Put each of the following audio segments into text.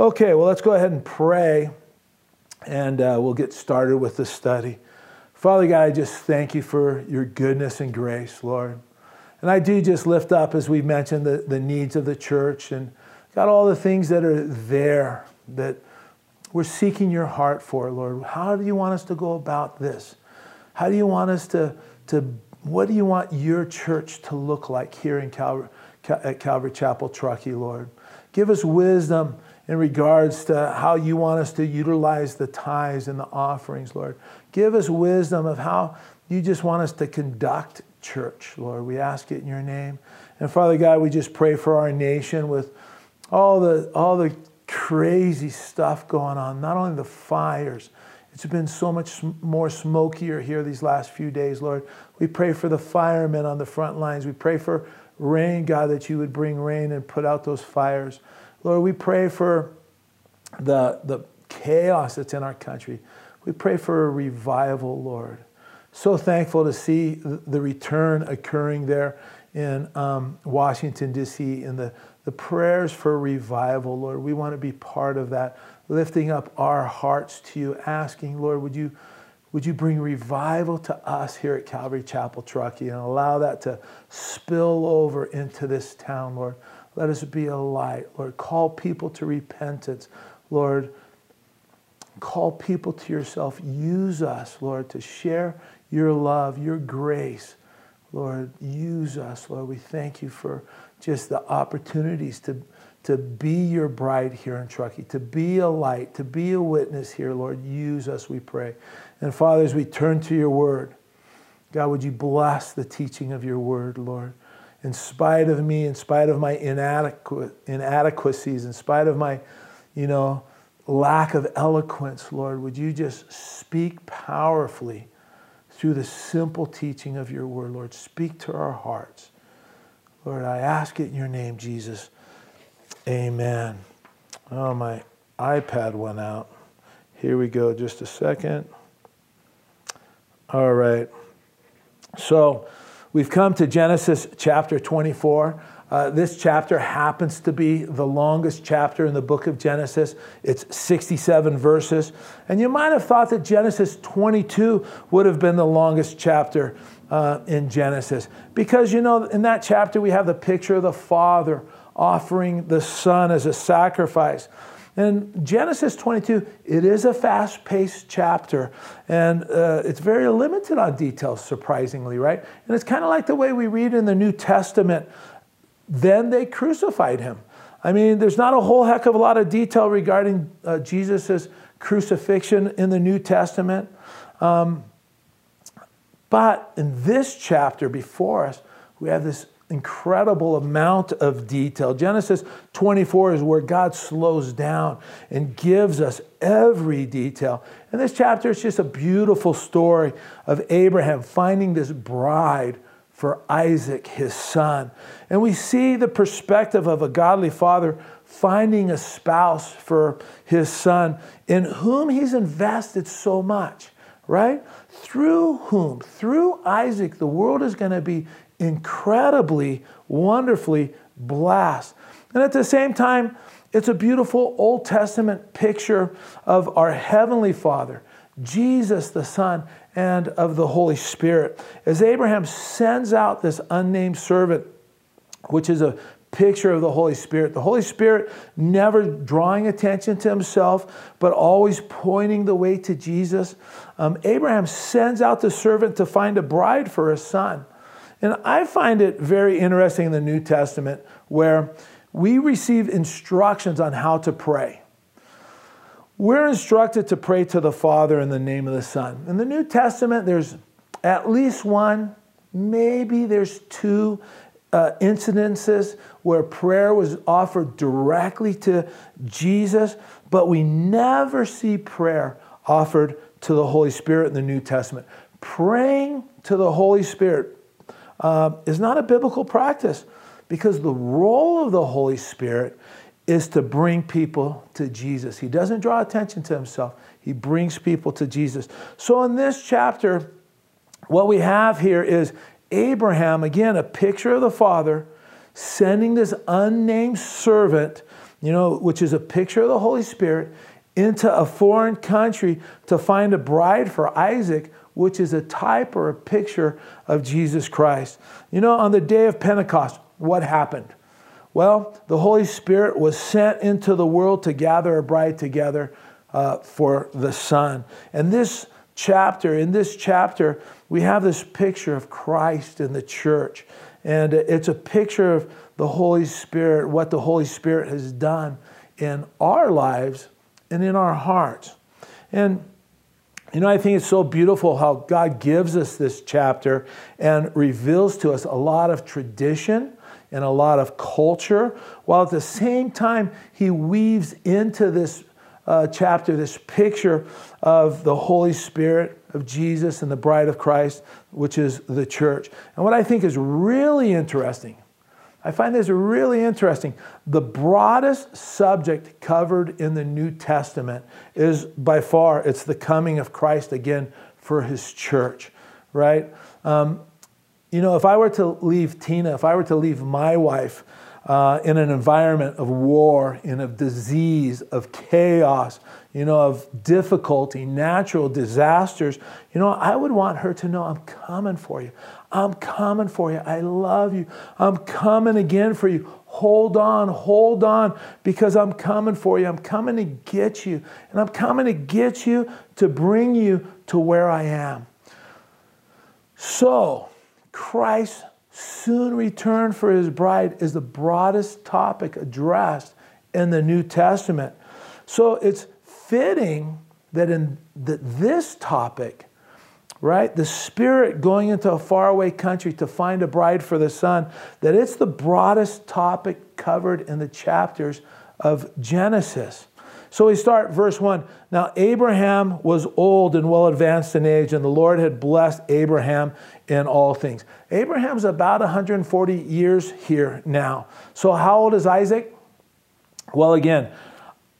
Okay, well, let's go ahead and pray and uh, we'll get started with the study. Father God, I just thank you for your goodness and grace, Lord. And I do just lift up, as we mentioned, the, the needs of the church and God, all the things that are there that we're seeking your heart for, Lord. How do you want us to go about this? How do you want us to, to what do you want your church to look like here in Calvary, at Calvary Chapel, Truckee, Lord? Give us wisdom in regards to how you want us to utilize the tithes and the offerings, Lord. Give us wisdom of how you just want us to conduct church, Lord. We ask it in your name. And Father God, we just pray for our nation with all the, all the crazy stuff going on, not only the fires. It's been so much more smokier here these last few days, Lord. We pray for the firemen on the front lines. We pray for rain, God, that you would bring rain and put out those fires. Lord, we pray for the, the chaos that's in our country. We pray for a revival, Lord. So thankful to see the return occurring there in um, Washington, D.C., in the the prayers for revival, Lord. We want to be part of that, lifting up our hearts to you, asking, Lord, would you, would you bring revival to us here at Calvary Chapel, Truckee, and allow that to spill over into this town, Lord. Let us be a light, Lord. Call people to repentance, Lord. Call people to yourself. Use us, Lord, to share your love, your grace. Lord, use us, Lord. We thank you for just the opportunities to, to be your bride here in Truckee, to be a light, to be a witness here, Lord. Use us, we pray. And Father, as we turn to your word, God, would you bless the teaching of your word, Lord? In spite of me, in spite of my inadequate, inadequacies, in spite of my, you know, lack of eloquence, Lord, would you just speak powerfully through the simple teaching of your word, Lord? Speak to our hearts. Lord, I ask it in your name, Jesus. Amen. Oh, my iPad went out. Here we go, just a second. All right. So we've come to Genesis chapter 24. Uh, this chapter happens to be the longest chapter in the book of Genesis. It's 67 verses. And you might have thought that Genesis 22 would have been the longest chapter uh, in Genesis. Because, you know, in that chapter, we have the picture of the Father offering the Son as a sacrifice. In Genesis 22, it is a fast paced chapter, and uh, it's very limited on details, surprisingly, right? And it's kind of like the way we read in the New Testament then they crucified him. I mean, there's not a whole heck of a lot of detail regarding uh, Jesus' crucifixion in the New Testament. Um, but in this chapter before us, we have this incredible amount of detail. Genesis 24 is where God slows down and gives us every detail. And this chapter is just a beautiful story of Abraham finding this bride for Isaac, his son. And we see the perspective of a godly father finding a spouse for his son in whom he's invested so much right? Through whom? Through Isaac, the world is going to be incredibly, wonderfully blessed. And at the same time, it's a beautiful Old Testament picture of our Heavenly Father, Jesus the Son, and of the Holy Spirit. As Abraham sends out this unnamed servant, which is a picture of the Holy Spirit. The Holy Spirit never drawing attention to himself, but always pointing the way to Jesus. Um, Abraham sends out the servant to find a bride for his son. And I find it very interesting in the New Testament where we receive instructions on how to pray. We're instructed to pray to the Father in the name of the Son. In the New Testament, there's at least one, maybe there's two uh, incidences where prayer was offered directly to Jesus, but we never see prayer offered to the Holy Spirit in the New Testament. Praying to the Holy Spirit uh, is not a biblical practice because the role of the Holy Spirit is to bring people to Jesus. He doesn't draw attention to himself, he brings people to Jesus. So in this chapter, what we have here is Abraham, again, a picture of the Father, sending this unnamed servant you know, which is a picture of the Holy Spirit, into a foreign country to find a bride for Isaac, which is a type or a picture of Jesus Christ. You know, on the day of Pentecost, what happened? Well, the Holy Spirit was sent into the world to gather a bride together uh, for the Son. And this chapter, in this chapter, we have this picture of Christ in the church. And it's a picture of the Holy Spirit, what the Holy Spirit has done in our lives and in our hearts. And you know, I think it's so beautiful how God gives us this chapter and reveals to us a lot of tradition and a lot of culture, while at the same time, He weaves into this uh, chapter this picture of the Holy Spirit, of Jesus, and the bride of Christ, which is the church. And what I think is really interesting I find this really interesting. The broadest subject covered in the New Testament is by far it's the coming of Christ again for his church, right? Um, you know, if I were to leave Tina, if I were to leave my wife uh, in an environment of war, in of disease, of chaos, you know, of difficulty, natural disasters, you know, I would want her to know I'm coming for you. I'm coming for you. I love you. I'm coming again for you. Hold on, hold on, because I'm coming for you. I'm coming to get you. And I'm coming to get you to bring you to where I am. So, Christ soon return for his bride is the broadest topic addressed in the New Testament. So, it's fitting that in that this topic right? The Spirit going into a faraway country to find a bride for the Son, that it's the broadest topic covered in the chapters of Genesis. So we start verse 1. Now, Abraham was old and well advanced in age, and the Lord had blessed Abraham in all things. Abraham's about 140 years here now. So, how old is Isaac? Well, again,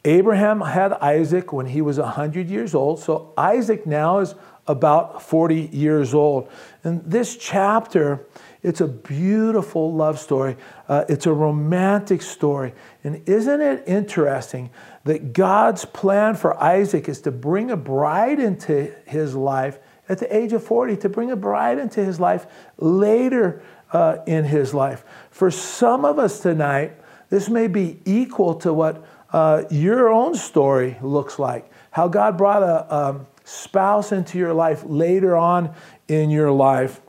Abraham had Isaac when he was 100 years old. So, Isaac now is about 40 years old. And this chapter, it's a beautiful love story. Uh, it's a romantic story. And isn't it interesting that God's plan for Isaac is to bring a bride into his life at the age of 40, to bring a bride into his life later uh, in his life? For some of us tonight, this may be equal to what uh, your own story looks like. How God brought a, um, spouse into your life later on in your life.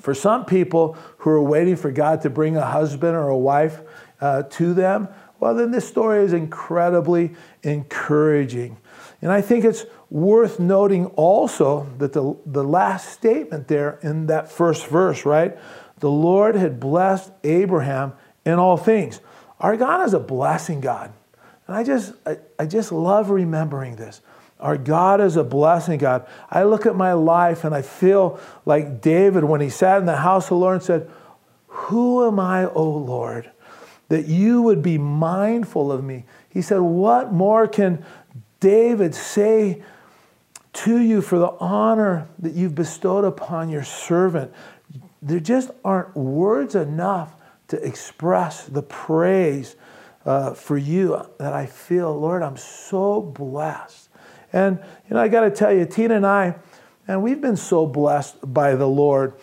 For some people who are waiting for God to bring a husband or a wife uh, to them, well, then this story is incredibly encouraging. And I think it's worth noting also that the, the last statement there in that first verse, right? The Lord had blessed Abraham in all things. Our God is a blessing God. And I just, I, I just love remembering this. Our God is a blessing God. I look at my life and I feel like David when he sat in the house of the Lord and said, Who am I, O Lord, that you would be mindful of me? He said, What more can David say to you for the honor that you've bestowed upon your servant? There just aren't words enough to express the praise uh, for you that I feel. Lord, I'm so blessed and, you know, I got to tell you, Tina and I, and we've been so blessed by the Lord.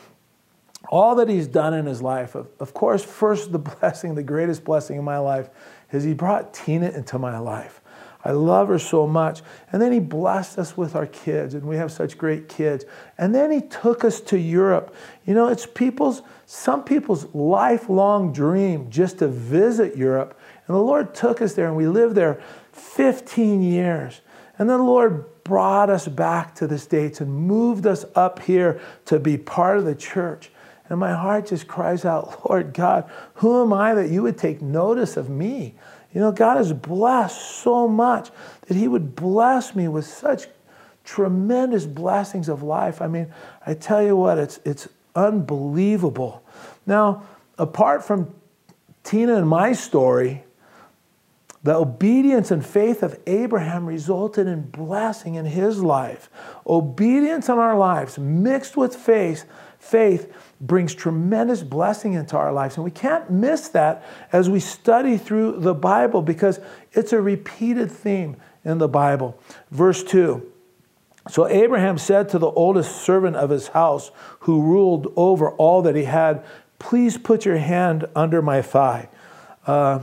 All that He's done in His life, of, of course, first, the blessing, the greatest blessing in my life, is He brought Tina into my life. I love her so much. And then he blessed us with our kids, and we have such great kids. And then he took us to Europe. You know, it's people's, some people's lifelong dream just to visit Europe. And the Lord took us there, and we lived there 15 years. And then the Lord brought us back to the States and moved us up here to be part of the church. And my heart just cries out, Lord God, who am I that you would take notice of me? You know, God has blessed so much that He would bless me with such tremendous blessings of life. I mean, I tell you what, it's, it's unbelievable. Now, apart from Tina and my story, The obedience and faith of Abraham resulted in blessing in his life. Obedience in our lives mixed with faith, faith brings tremendous blessing into our lives. And we can't miss that as we study through the Bible because it's a repeated theme in the Bible. Verse 2 So Abraham said to the oldest servant of his house, who ruled over all that he had, Please put your hand under my thigh. Uh,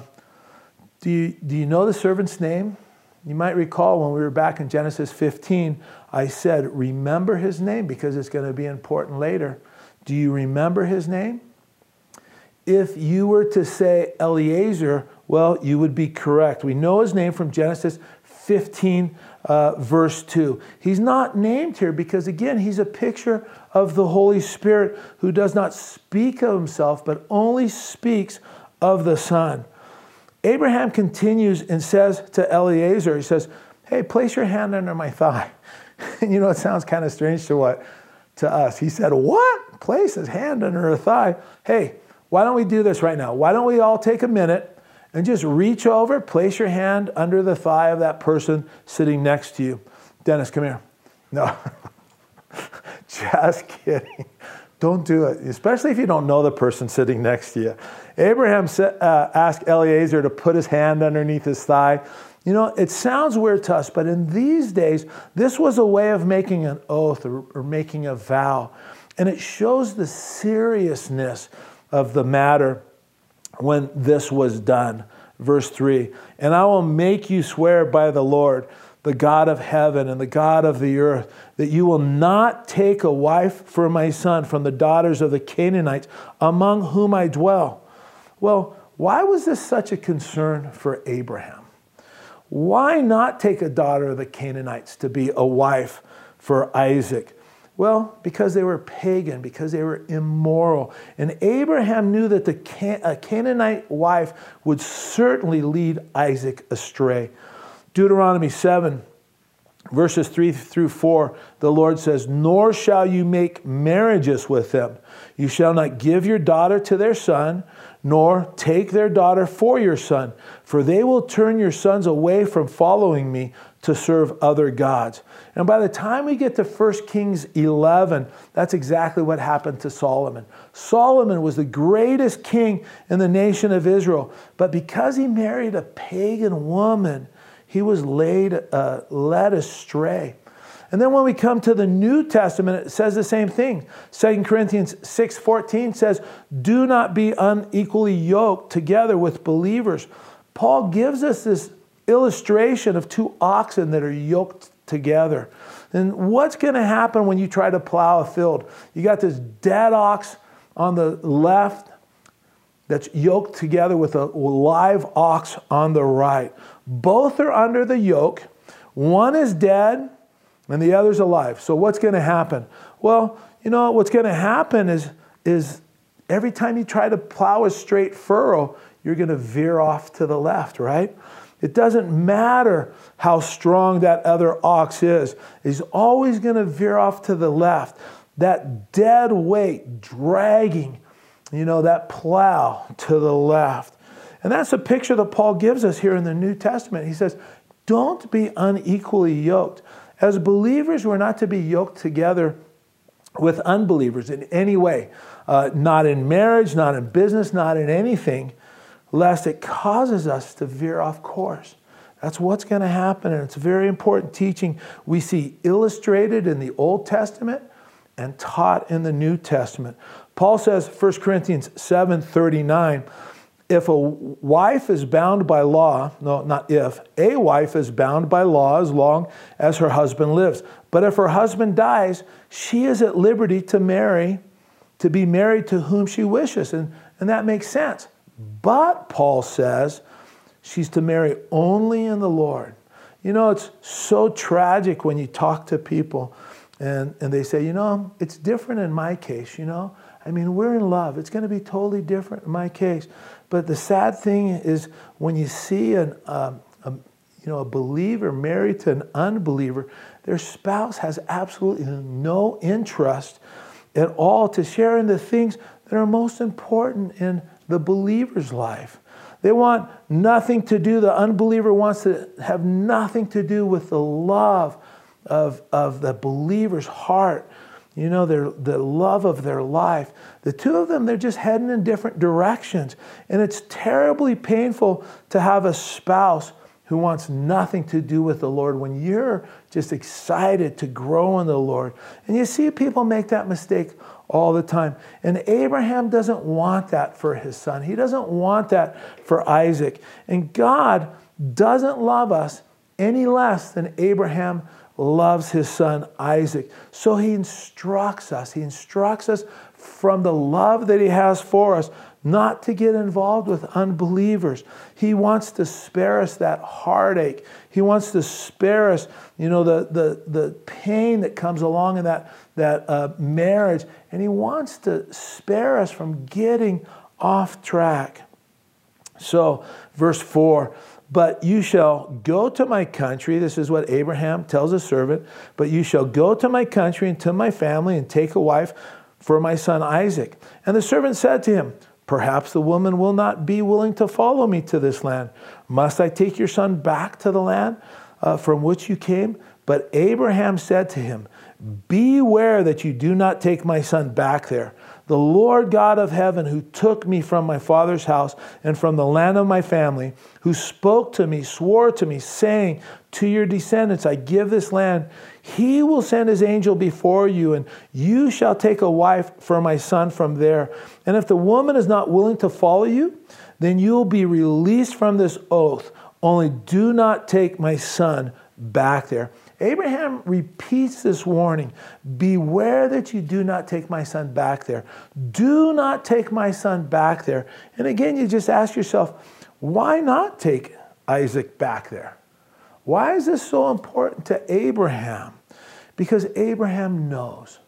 do you, do you know the servant's name? You might recall when we were back in Genesis 15, I said, remember his name because it's going to be important later. Do you remember his name? If you were to say Eliezer, well, you would be correct. We know his name from Genesis 15, uh, verse 2. He's not named here because, again, he's a picture of the Holy Spirit who does not speak of himself, but only speaks of the Son. Abraham continues and says to Eliezer, he says, Hey, place your hand under my thigh. you know, it sounds kind of strange to what? To us. He said, What? Place his hand under her thigh. Hey, why don't we do this right now? Why don't we all take a minute and just reach over, place your hand under the thigh of that person sitting next to you? Dennis, come here. No, just kidding. Don't do it, especially if you don't know the person sitting next to you. Abraham uh, asked Eliezer to put his hand underneath his thigh. You know, it sounds weird to us, but in these days, this was a way of making an oath or, or making a vow. And it shows the seriousness of the matter when this was done. Verse 3 And I will make you swear by the Lord the God of heaven and the God of the earth, that you will not take a wife for my son from the daughters of the Canaanites among whom I dwell. Well, why was this such a concern for Abraham? Why not take a daughter of the Canaanites to be a wife for Isaac? Well, because they were pagan, because they were immoral. And Abraham knew that the Can- a Canaanite wife would certainly lead Isaac astray. Deuteronomy 7, verses 3 through 4, the Lord says, Nor shall you make marriages with them. You shall not give your daughter to their son, nor take their daughter for your son, for they will turn your sons away from following me to serve other gods. And by the time we get to 1 Kings 11, that's exactly what happened to Solomon. Solomon was the greatest king in the nation of Israel, but because he married a pagan woman, he was laid, uh, led astray. And then when we come to the New Testament, it says the same thing. 2 Corinthians 6:14 says, "Do not be unequally yoked together with believers." Paul gives us this illustration of two oxen that are yoked together. And what's going to happen when you try to plow a field? You got this dead ox on the left that's yoked together with a live ox on the right. Both are under the yoke. One is dead and the other's alive. So what's going to happen? Well, you know what's going to happen is is every time you try to plow a straight furrow, you're going to veer off to the left, right? It doesn't matter how strong that other ox is. He's always going to veer off to the left. That dead weight dragging, you know, that plow to the left. And that's a picture that Paul gives us here in the New Testament. He says, Don't be unequally yoked. As believers, we're not to be yoked together with unbelievers in any way, uh, not in marriage, not in business, not in anything, lest it causes us to veer off course. That's what's going to happen, and it's a very important teaching we see illustrated in the Old Testament and taught in the New Testament. Paul says, 1 Corinthians 7 39, if a wife is bound by law, no, not if, a wife is bound by law as long as her husband lives. But if her husband dies, she is at liberty to marry, to be married to whom she wishes. And, and that makes sense. But, Paul says, she's to marry only in the Lord. You know, it's so tragic when you talk to people and, and they say, you know, it's different in my case, you know. I mean, we're in love. It's going to be totally different in my case. But the sad thing is when you see an, um, a, you know, a believer married to an unbeliever, their spouse has absolutely no interest at all to share in the things that are most important in the believer's life. They want nothing to do, the unbeliever wants to have nothing to do with the love of, of the believer's heart, you know, their, the love of their life. The two of them, they're just heading in different directions. And it's terribly painful to have a spouse who wants nothing to do with the Lord when you're just excited to grow in the Lord. And you see people make that mistake all the time. And Abraham doesn't want that for his son, he doesn't want that for Isaac. And God doesn't love us any less than Abraham loves his son Isaac. So he instructs us. He instructs us from the love that he has for us not to get involved with unbelievers. He wants to spare us that heartache. He wants to spare us, you know, the, the, the pain that comes along in that, that uh, marriage. And he wants to spare us from getting off track. So, verse 4 but you shall go to my country. This is what Abraham tells his servant. But you shall go to my country and to my family and take a wife for my son Isaac. And the servant said to him, Perhaps the woman will not be willing to follow me to this land. Must I take your son back to the land uh, from which you came? But Abraham said to him, Beware that you do not take my son back there. The Lord God of heaven, who took me from my father's house and from the land of my family, who spoke to me, swore to me, saying, To your descendants I give this land, he will send his angel before you, and you shall take a wife for my son from there. And if the woman is not willing to follow you, then you will be released from this oath. Only do not take my son back there. Abraham repeats this warning Beware that you do not take my son back there. Do not take my son back there. And again, you just ask yourself, why not take Isaac back there? Why is this so important to Abraham? Because Abraham knows.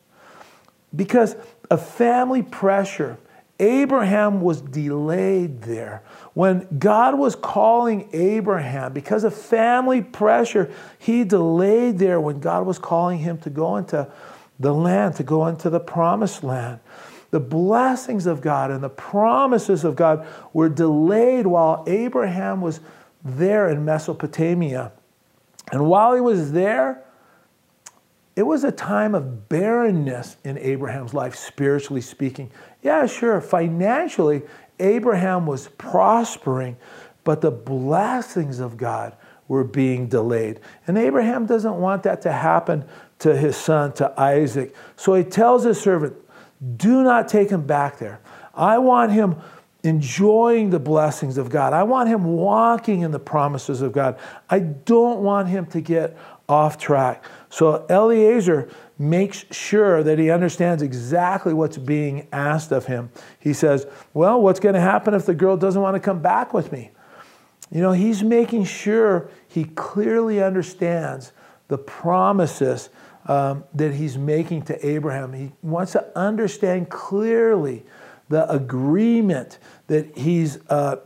Because of family pressure, Abraham was delayed there. When God was calling Abraham, because of family pressure, he delayed there when God was calling him to go into the land, to go into the promised land. The blessings of God and the promises of God were delayed while Abraham was there in Mesopotamia. And while he was there, it was a time of barrenness in Abraham's life, spiritually speaking. Yeah, sure, financially, Abraham was prospering, but the blessings of God were being delayed. And Abraham doesn't want that to happen to his son, to Isaac. So he tells his servant, Do not take him back there. I want him enjoying the blessings of God. I want him walking in the promises of God. I don't want him to get off track. So Eliezer makes sure that he understands exactly what's being asked of him. He says, Well, what's going to happen if the girl doesn't want to come back with me? You know, he's making sure he clearly understands the promises um, that he's making to Abraham. He wants to understand clearly the agreement that he's, uh,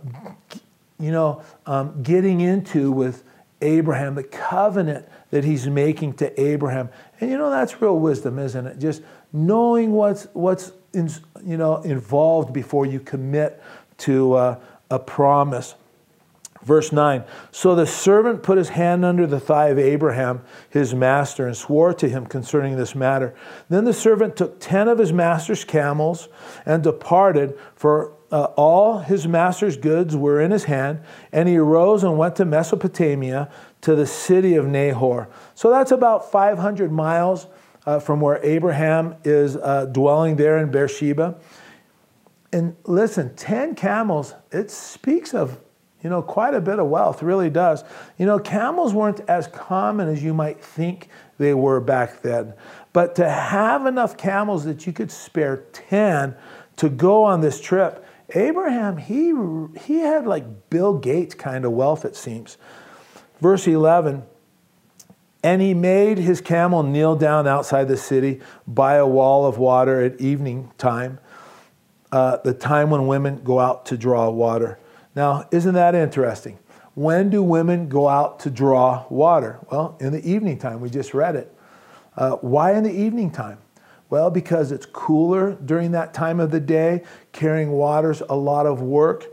you know, um, getting into with Abraham, the covenant that he's making to Abraham. And you know, that's real wisdom, isn't it? Just knowing what's, what's in, you know, involved before you commit to uh, a promise. Verse 9 So the servant put his hand under the thigh of Abraham, his master, and swore to him concerning this matter. Then the servant took ten of his master's camels and departed, for uh, all his master's goods were in his hand, and he arose and went to Mesopotamia to the city of Nahor. So that's about 500 miles uh, from where Abraham is uh, dwelling there in Beersheba. And listen, 10 camels, it speaks of you know, quite a bit of wealth, really does. You know, camels weren't as common as you might think they were back then. But to have enough camels that you could spare 10 to go on this trip, Abraham, he, he had like Bill Gates kind of wealth, it seems. Verse 11 And he made his camel kneel down outside the city by a wall of water at evening time, uh, the time when women go out to draw water. Now, isn't that interesting? When do women go out to draw water? Well, in the evening time. We just read it. Uh, why in the evening time? Well, because it's cooler during that time of the day. Carrying water's a lot of work.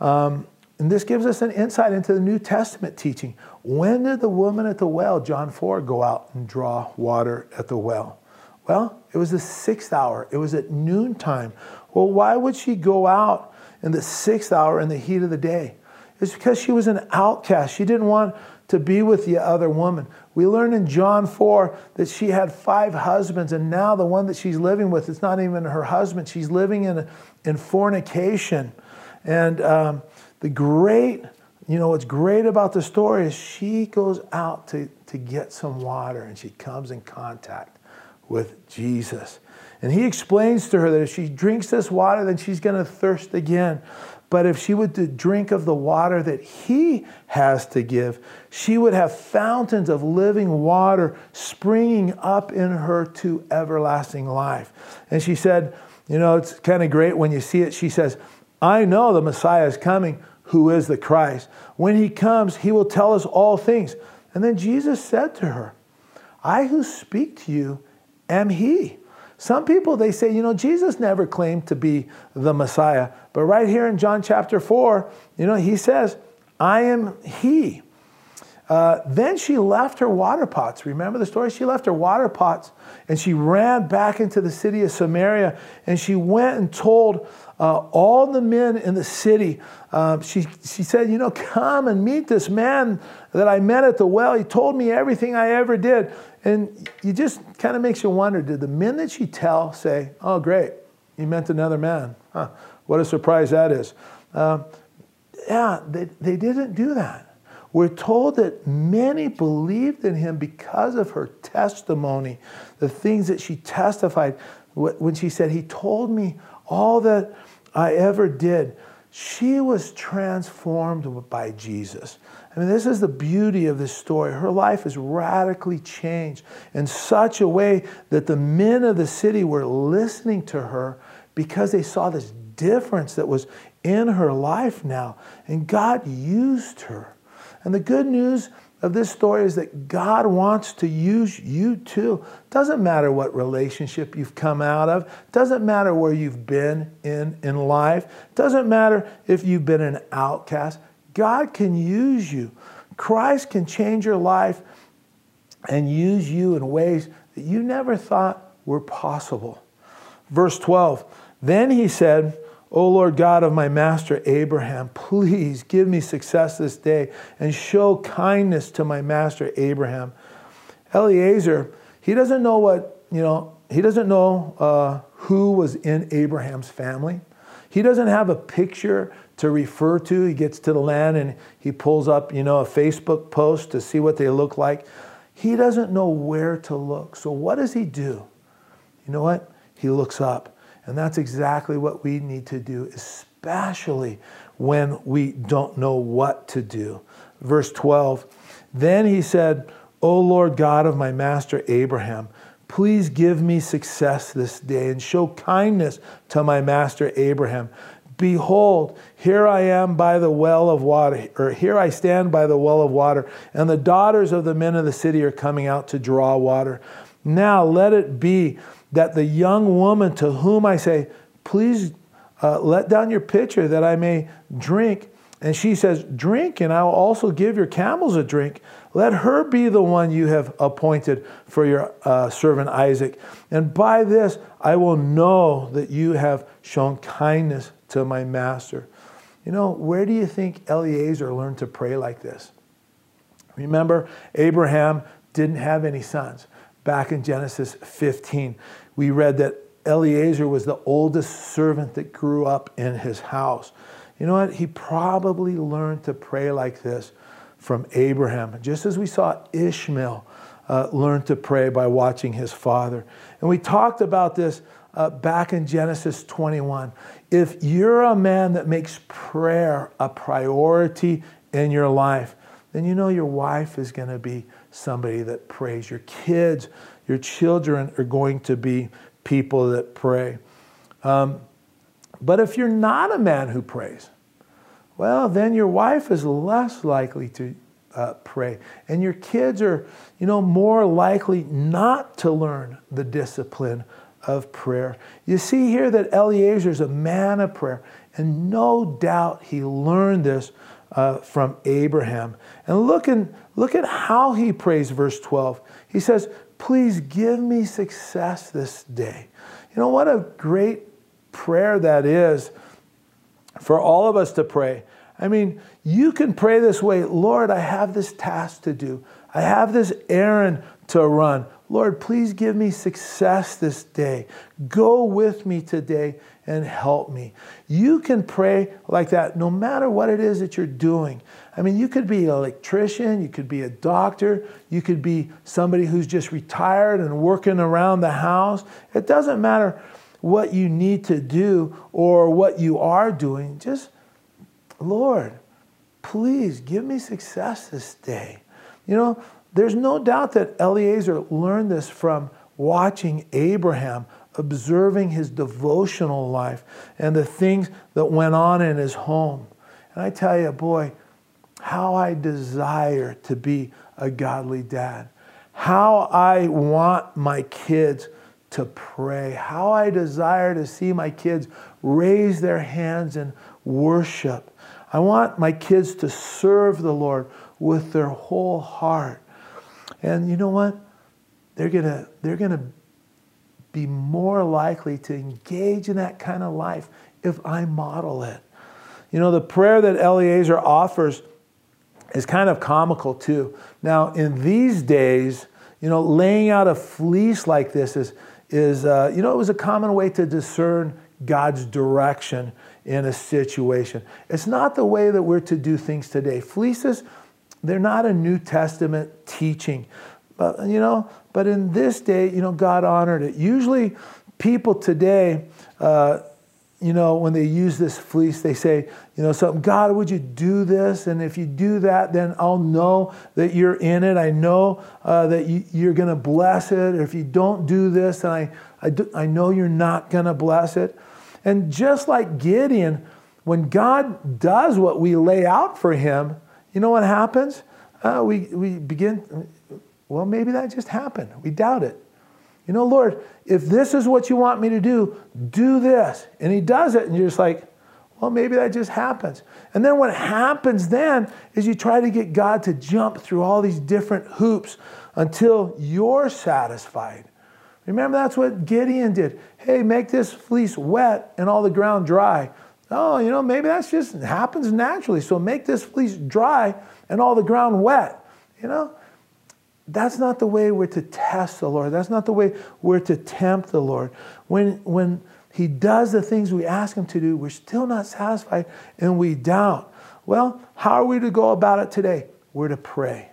Um, and this gives us an insight into the New Testament teaching. When did the woman at the well, John 4, go out and draw water at the well? Well, it was the sixth hour. It was at noontime. Well, why would she go out in the sixth hour in the heat of the day? It's because she was an outcast. She didn't want to be with the other woman. We learn in John 4 that she had five husbands, and now the one that she's living with is not even her husband. She's living in, in fornication. And um, the great, you know, what's great about the story is she goes out to, to get some water and she comes in contact with Jesus. And he explains to her that if she drinks this water, then she's going to thirst again. But if she would drink of the water that he has to give, she would have fountains of living water springing up in her to everlasting life. And she said, You know, it's kind of great when you see it. She says, I know the Messiah is coming, who is the Christ. When he comes, he will tell us all things. And then Jesus said to her, I who speak to you am he. Some people, they say, you know, Jesus never claimed to be the Messiah. But right here in John chapter 4, you know, he says, I am he. Uh, then she left her water pots. Remember the story? She left her water pots and she ran back into the city of Samaria and she went and told uh, all the men in the city. Uh, she, she said, You know, come and meet this man that I met at the well. He told me everything I ever did. And it just kind of makes you wonder did the men that she tell say, Oh, great, he meant another man? Huh, what a surprise that is. Uh, yeah, they, they didn't do that. We're told that many believed in him because of her testimony, the things that she testified when she said, He told me all that I ever did. She was transformed by Jesus. I mean, this is the beauty of this story. Her life is radically changed in such a way that the men of the city were listening to her because they saw this difference that was in her life now. And God used her. And the good news of this story is that God wants to use you too. Doesn't matter what relationship you've come out of, doesn't matter where you've been in, in life, doesn't matter if you've been an outcast. God can use you. Christ can change your life and use you in ways that you never thought were possible. Verse 12 Then he said, O Lord God of my master Abraham, please give me success this day and show kindness to my master Abraham. Eliezer, he doesn't know what, you know, he doesn't know uh, who was in Abraham's family. He doesn't have a picture to refer to. He gets to the land and he pulls up, you know, a Facebook post to see what they look like. He doesn't know where to look. So what does he do? You know what? He looks up. And that's exactly what we need to do, especially when we don't know what to do. Verse 12 Then he said, O Lord God of my master Abraham, please give me success this day and show kindness to my master Abraham. Behold, here I am by the well of water, or here I stand by the well of water, and the daughters of the men of the city are coming out to draw water. Now let it be that the young woman to whom I say, Please uh, let down your pitcher that I may drink. And she says, Drink, and I will also give your camels a drink. Let her be the one you have appointed for your uh, servant Isaac. And by this I will know that you have shown kindness to my master. You know, where do you think Eliezer learned to pray like this? Remember, Abraham didn't have any sons back in Genesis 15 we read that Eliezer was the oldest servant that grew up in his house. You know what? He probably learned to pray like this from Abraham, just as we saw Ishmael uh, learn to pray by watching his father. And we talked about this uh, back in Genesis 21. If you're a man that makes prayer a priority in your life, then you know your wife is going to be somebody that prays. Your kids your children are going to be people that pray. Um, but if you're not a man who prays, well, then your wife is less likely to uh, pray. And your kids are, you know, more likely not to learn the discipline of prayer. You see here that Eliezer is a man of prayer. And no doubt he learned this uh, from Abraham. And look, in, look at how he prays, verse 12. He says, Please give me success this day. You know what a great prayer that is for all of us to pray. I mean, you can pray this way Lord, I have this task to do, I have this errand to run. Lord, please give me success this day. Go with me today and help me. You can pray like that no matter what it is that you're doing. I mean, you could be an electrician, you could be a doctor, you could be somebody who's just retired and working around the house. It doesn't matter what you need to do or what you are doing. Just, Lord, please give me success this day. You know, there's no doubt that Eliezer learned this from watching Abraham, observing his devotional life and the things that went on in his home. And I tell you, boy, how I desire to be a godly dad. How I want my kids to pray. How I desire to see my kids raise their hands in worship. I want my kids to serve the Lord with their whole heart. And you know what? They're going to they're going to be more likely to engage in that kind of life if I model it. You know, the prayer that Eliezer offers is kind of comical too. Now, in these days, you know, laying out a fleece like this is, is uh, you know, it was a common way to discern God's direction in a situation. It's not the way that we're to do things today. Fleeces, they're not a New Testament teaching. But, you know, but in this day, you know, God honored it. Usually, people today, uh, you know, when they use this fleece, they say, you know, something, God, would you do this? And if you do that, then I'll know that you're in it. I know uh, that you, are going to bless it. Or if you don't do this, then I, I, do, I know you're not going to bless it. And just like Gideon, when God does what we lay out for him, you know what happens? Uh, we, we begin, well, maybe that just happened. We doubt it. You know, Lord, if this is what you want me to do, do this. And he does it, and you're just like, well, maybe that just happens. And then what happens then is you try to get God to jump through all these different hoops until you're satisfied. Remember, that's what Gideon did. Hey, make this fleece wet and all the ground dry. Oh, you know, maybe that's just happens naturally. So make this fleece dry and all the ground wet. You know, that's not the way we're to test the Lord. That's not the way we're to tempt the Lord. When, when He does the things we ask Him to do, we're still not satisfied and we doubt. Well, how are we to go about it today? We're to pray.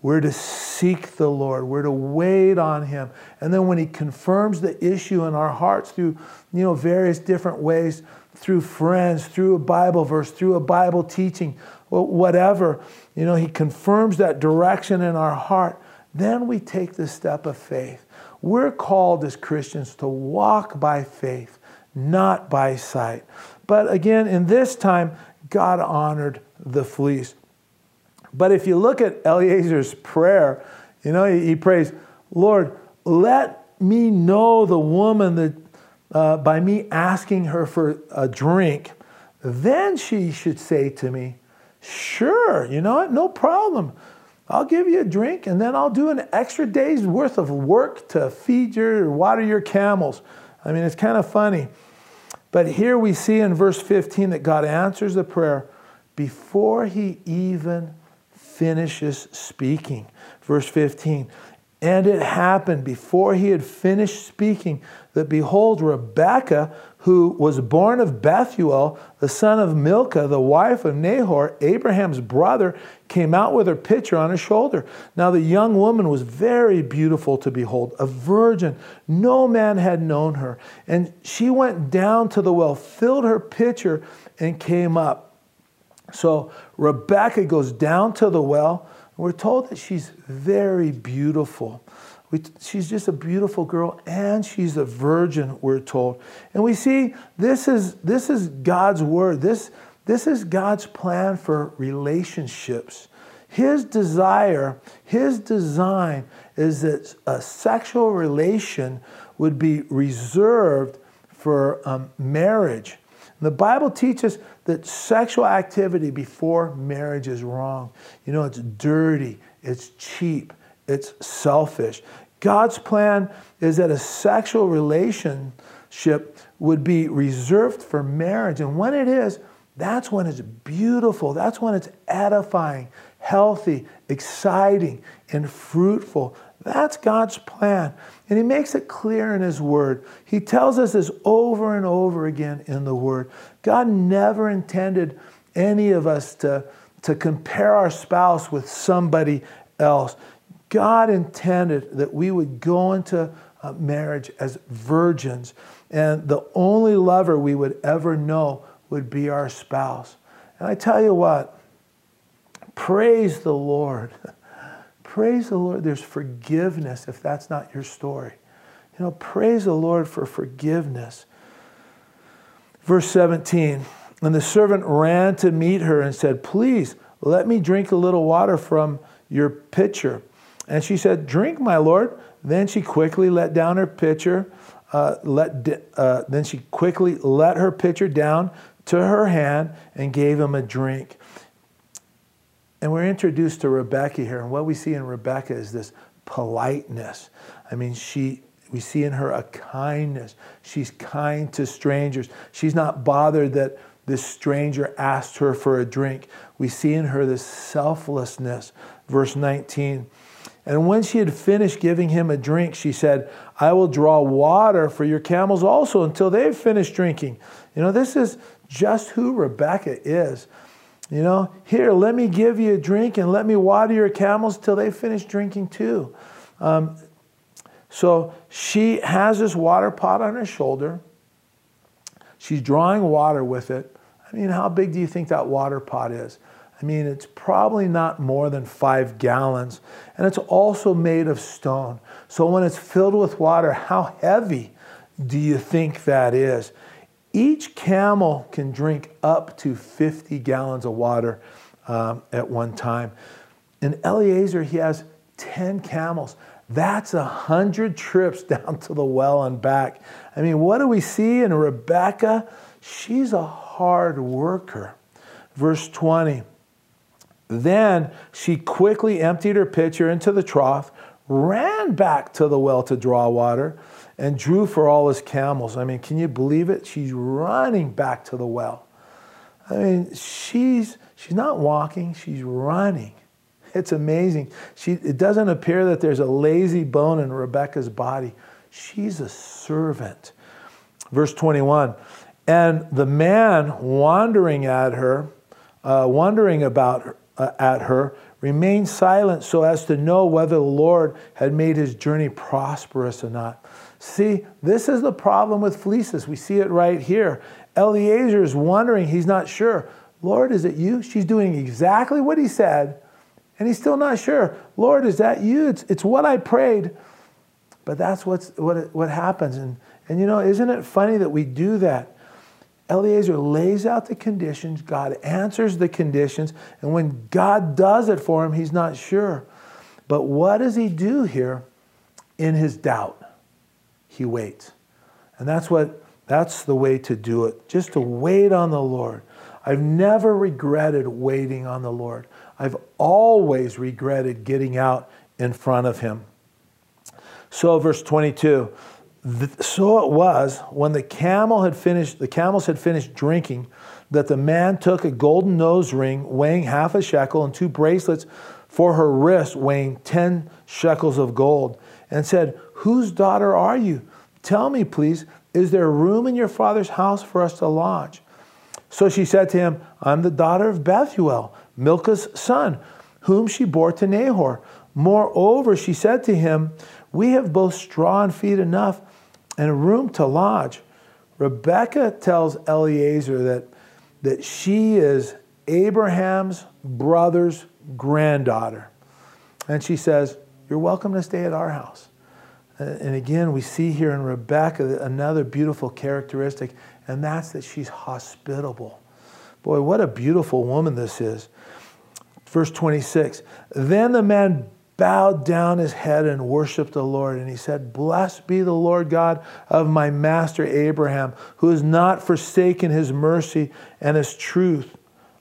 We're to seek the Lord. We're to wait on Him. And then when He confirms the issue in our hearts through, you know, various different ways, through friends, through a Bible verse, through a Bible teaching, whatever, you know, He confirms that direction in our heart, then we take the step of faith. We're called as Christians to walk by faith, not by sight. But again, in this time, God honored the fleece. But if you look at Eliezer's prayer, you know, he, prays, Lord, let me know the woman that uh, by me asking her for a drink, then she should say to me, Sure, you know what? No problem. I'll give you a drink and then I'll do an extra day's worth of work to feed your water your camels. I mean, it's kind of funny. But here we see in verse 15 that God answers the prayer before he even finishes speaking. Verse 15. And it happened before he had finished speaking that behold, Rebekah, who was born of Bethuel, the son of Milcah, the wife of Nahor, Abraham's brother, came out with her pitcher on her shoulder. Now the young woman was very beautiful to behold, a virgin. No man had known her. And she went down to the well, filled her pitcher, and came up. So Rebecca goes down to the well. We're told that she's very beautiful. We, she's just a beautiful girl and she's a virgin, we're told. And we see this is, this is God's word. This, this is God's plan for relationships. His desire, his design is that a sexual relation would be reserved for um, marriage. And the Bible teaches that sexual activity before marriage is wrong. You know, it's dirty, it's cheap, it's selfish. God's plan is that a sexual relationship would be reserved for marriage. And when it is, that's when it's beautiful. That's when it's edifying, healthy, exciting, and fruitful. That's God's plan. And He makes it clear in His Word. He tells us this over and over again in the Word. God never intended any of us to, to compare our spouse with somebody else. God intended that we would go into uh, marriage as virgins, and the only lover we would ever know would be our spouse. And I tell you what, praise the Lord. Praise the Lord. There's forgiveness if that's not your story. You know, praise the Lord for forgiveness. Verse 17 And the servant ran to meet her and said, Please let me drink a little water from your pitcher. And she said, Drink, my Lord. Then she quickly let down her pitcher. Uh, let, uh, then she quickly let her pitcher down to her hand and gave him a drink. And we're introduced to Rebecca here, and what we see in Rebecca is this politeness. I mean, she we see in her a kindness. She's kind to strangers. She's not bothered that this stranger asked her for a drink. We see in her this selflessness. Verse 19. And when she had finished giving him a drink, she said, I will draw water for your camels also until they've finished drinking. You know, this is just who Rebecca is. You know, here, let me give you a drink and let me water your camels till they finish drinking too. Um, so she has this water pot on her shoulder. She's drawing water with it. I mean, how big do you think that water pot is? I mean, it's probably not more than five gallons. And it's also made of stone. So when it's filled with water, how heavy do you think that is? Each camel can drink up to 50 gallons of water um, at one time. In Eliezer, he has 10 camels. That's a hundred trips down to the well and back. I mean, what do we see in Rebecca? She's a hard worker. Verse 20. Then she quickly emptied her pitcher into the trough, ran back to the well to draw water and drew for all his camels. I mean, can you believe it? She's running back to the well. I mean, she's she's not walking, she's running. It's amazing. She, it doesn't appear that there's a lazy bone in Rebecca's body. She's a servant. Verse 21 And the man wandering at her, uh, wondering about her, uh, at her, remained silent so as to know whether the Lord had made his journey prosperous or not. See, this is the problem with fleeces. We see it right here. Eliezer is wondering, he's not sure. Lord, is it you? She's doing exactly what he said, and he's still not sure. Lord, is that you? It's, it's what I prayed. But that's what's, what, what happens. And, and you know, isn't it funny that we do that? Eliezer lays out the conditions, God answers the conditions, and when God does it for him, he's not sure. But what does he do here in his doubt? he waits. And that's what that's the way to do it. Just to wait on the Lord. I've never regretted waiting on the Lord. I've always regretted getting out in front of him. So verse 22, so it was when the camel had finished the camels had finished drinking that the man took a golden nose ring weighing half a shekel and two bracelets for her wrist weighing 10 shekels of gold and said, Whose daughter are you? Tell me, please, is there room in your father's house for us to lodge? So she said to him, I'm the daughter of Bethuel, Milcah's son, whom she bore to Nahor. Moreover, she said to him, We have both straw and feed enough and a room to lodge. Rebecca tells Eliezer that, that she is Abraham's brother's granddaughter. And she says, You're welcome to stay at our house. And again, we see here in Rebecca another beautiful characteristic, and that's that she's hospitable. Boy, what a beautiful woman this is. Verse 26 Then the man bowed down his head and worshiped the Lord. And he said, Blessed be the Lord God of my master Abraham, who has not forsaken his mercy and his truth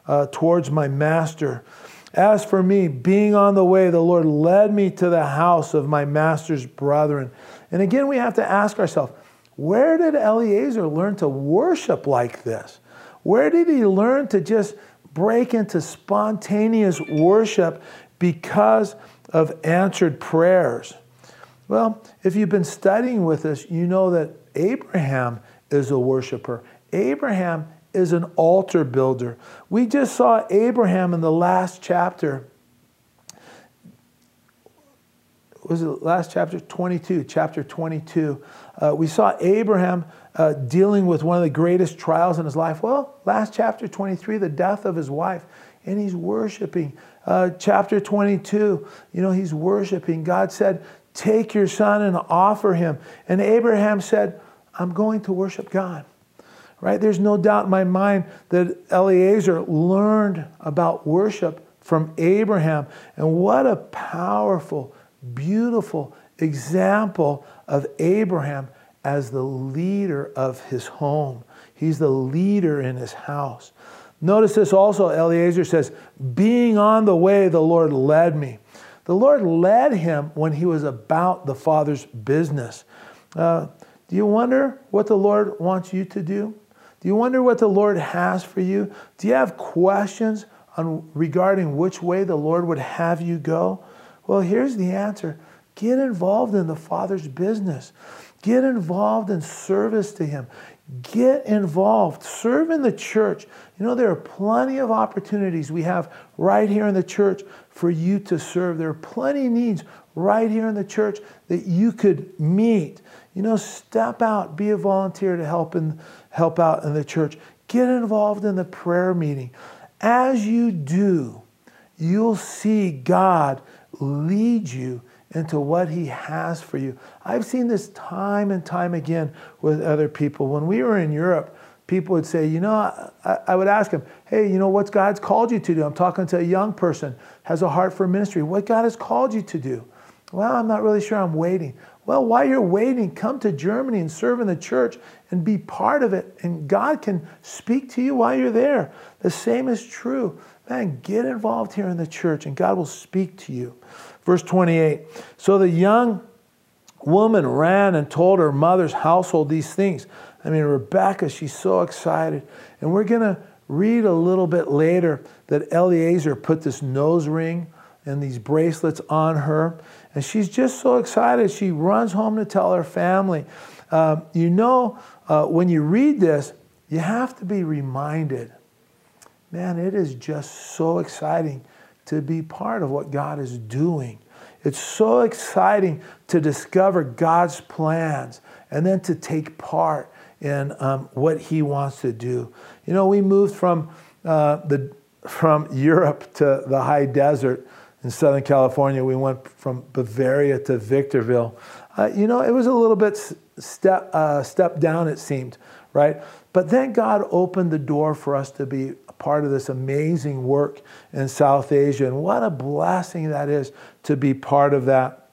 uh, towards my master. As for me, being on the way, the Lord led me to the house of my master's brethren. And again, we have to ask ourselves, where did Eliezer learn to worship like this? Where did he learn to just break into spontaneous worship because of answered prayers? Well, if you've been studying with us, you know that Abraham is a worshiper. Abraham is an altar builder. We just saw Abraham in the last chapter. Was it last chapter 22? Chapter 22. Uh, we saw Abraham uh, dealing with one of the greatest trials in his life. Well, last chapter 23, the death of his wife, and he's worshiping. Uh, chapter 22, you know, he's worshiping. God said, Take your son and offer him. And Abraham said, I'm going to worship God. Right? There's no doubt in my mind that Eliezer learned about worship from Abraham. And what a powerful, beautiful example of Abraham as the leader of his home. He's the leader in his house. Notice this also, Eliezer says, being on the way, the Lord led me. The Lord led him when he was about the Father's business. Uh, do you wonder what the Lord wants you to do? Do you wonder what the Lord has for you? Do you have questions on regarding which way the Lord would have you go? Well, here's the answer. Get involved in the Father's business. Get involved in service to Him. Get involved. Serve in the church. You know, there are plenty of opportunities we have right here in the church for you to serve. There are plenty of needs right here in the church that you could meet. You know, step out, be a volunteer to help and help out in the church. Get involved in the prayer meeting. As you do, you'll see God lead you into what He has for you. I've seen this time and time again with other people. When we were in Europe, people would say, you know, I, I, would ask them, hey, you know, what's God's called you to do? I'm talking to a young person, has a heart for ministry. What God has called you to do? Well, I'm not really sure. I'm waiting. Well, while you're waiting, come to Germany and serve in the church and be part of it. And God can speak to you while you're there. The same is true. Man, get involved here in the church and God will speak to you. Verse 28 So the young woman ran and told her mother's household these things. I mean, Rebecca, she's so excited. And we're going to read a little bit later that Eliezer put this nose ring and these bracelets on her. And she's just so excited. She runs home to tell her family. Uh, you know, uh, when you read this, you have to be reminded man, it is just so exciting to be part of what God is doing. It's so exciting to discover God's plans and then to take part in um, what He wants to do. You know, we moved from uh, the from Europe to the high desert in Southern California. We went from Bavaria to Victorville. Uh, you know, it was a little bit step uh, step down. It seemed right, but then God opened the door for us to be part of this amazing work in South Asia. And what a blessing that is to be part of that.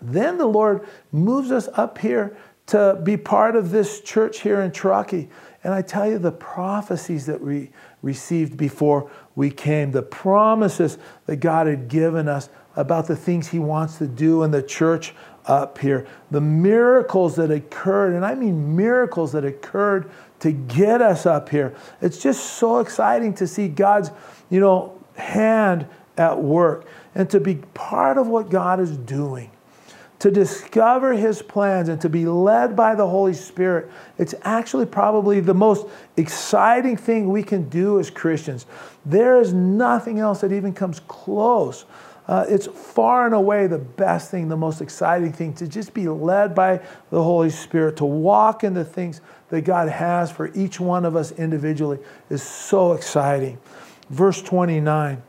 Then the Lord moves us up here to be part of this church here in Truckee. And I tell you, the prophecies that we received before we came, the promises that God had given us about the things He wants to do in the church up here, the miracles that occurred, and I mean miracles that occurred to get us up here. It's just so exciting to see God's, you know, hand at work and to be part of what God is doing. To discover his plans and to be led by the Holy Spirit, it's actually probably the most exciting thing we can do as Christians. There is nothing else that even comes close uh, it's far and away the best thing, the most exciting thing to just be led by the Holy Spirit, to walk in the things that God has for each one of us individually is so exciting. Verse 29.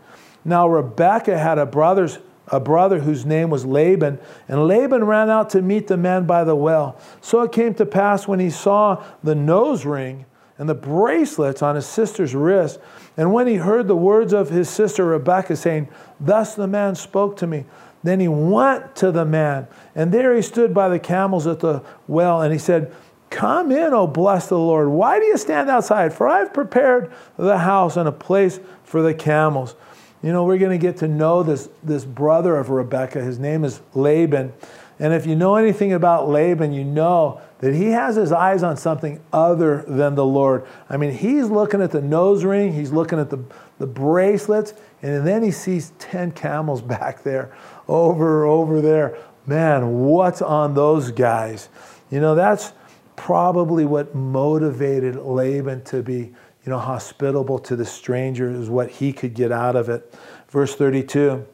Now Rebekah had a brother's a brother whose name was Laban, and Laban ran out to meet the man by the well. So it came to pass when he saw the nose ring and the bracelets on his sister's wrist. And when he heard the words of his sister Rebekah saying, Thus the man spoke to me, then he went to the man, and there he stood by the camels at the well, and he said, Come in, O blessed the Lord. Why do you stand outside? For I've prepared the house and a place for the camels. You know, we're going to get to know this, this brother of Rebekah. His name is Laban. And if you know anything about Laban, you know that he has his eyes on something other than the Lord. I mean, he's looking at the nose ring, he's looking at the, the bracelets, and then he sees 10 camels back there, over, over there. Man, what's on those guys? You know, that's probably what motivated Laban to be, you know, hospitable to the stranger, is what he could get out of it. Verse 32.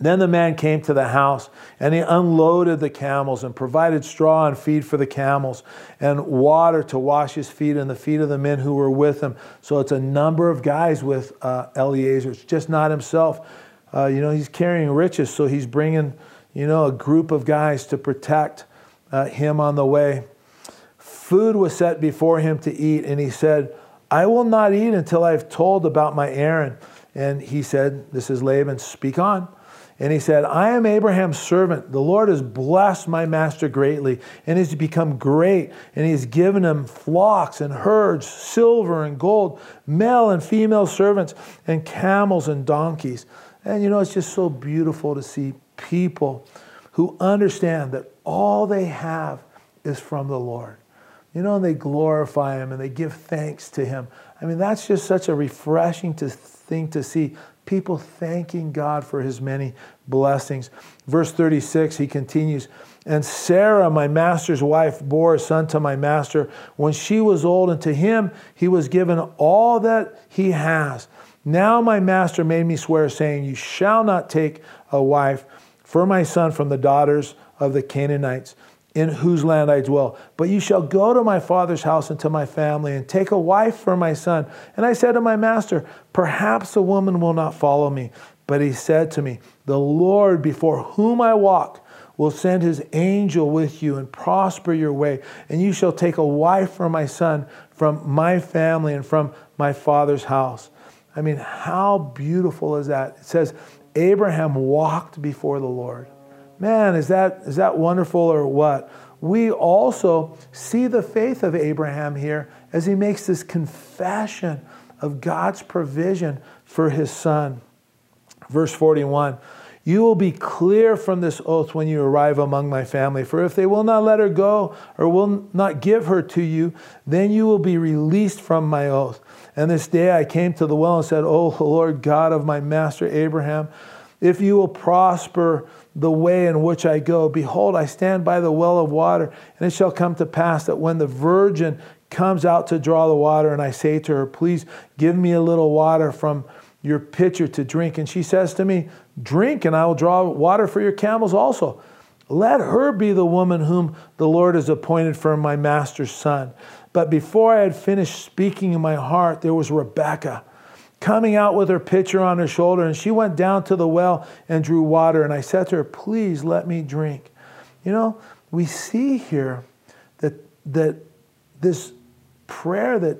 Then the man came to the house and he unloaded the camels and provided straw and feed for the camels and water to wash his feet and the feet of the men who were with him. So it's a number of guys with uh, Eliezer. It's just not himself. Uh, you know, he's carrying riches, so he's bringing, you know, a group of guys to protect uh, him on the way. Food was set before him to eat, and he said, I will not eat until I've told about my errand. And he said, This is Laban, speak on. And he said, I am Abraham's servant. The Lord has blessed my master greatly and he's become great. And he's given him flocks and herds, silver and gold, male and female servants, and camels and donkeys. And you know, it's just so beautiful to see people who understand that all they have is from the Lord. You know, and they glorify him and they give thanks to him. I mean, that's just such a refreshing to, thing to see people thanking God for his many blessings. Verse 36, he continues, And Sarah, my master's wife, bore a son to my master when she was old, and to him he was given all that he has. Now my master made me swear, saying, You shall not take a wife for my son from the daughters of the Canaanites in whose land I dwell. But you shall go to my father's house and to my family and take a wife for my son. And I said to my master, Perhaps a woman will not follow me. But he said to me, The Lord before whom I walk will send his angel with you and prosper your way. And you shall take a wife for my son from my family and from my father's house. I mean, how beautiful is that? It says, Abraham walked before the Lord. Man, is that, is that wonderful or what? We also see the faith of Abraham here as he makes this confession of God's provision for his son. Verse 41 You will be clear from this oath when you arrive among my family, for if they will not let her go or will not give her to you, then you will be released from my oath. And this day I came to the well and said, O Lord God of my master Abraham, if you will prosper the way in which I go. Behold, I stand by the well of water, and it shall come to pass that when the virgin comes out to draw the water, and I say to her, Please give me a little water from your pitcher to drink. And she says to me, Drink, and I will draw water for your camels also. Let her be the woman whom the Lord has appointed for my master's son. But before I had finished speaking in my heart, there was Rebekah coming out with her pitcher on her shoulder, and she went down to the well and drew water. And I said to her, Please let me drink. You know, we see here that, that this prayer that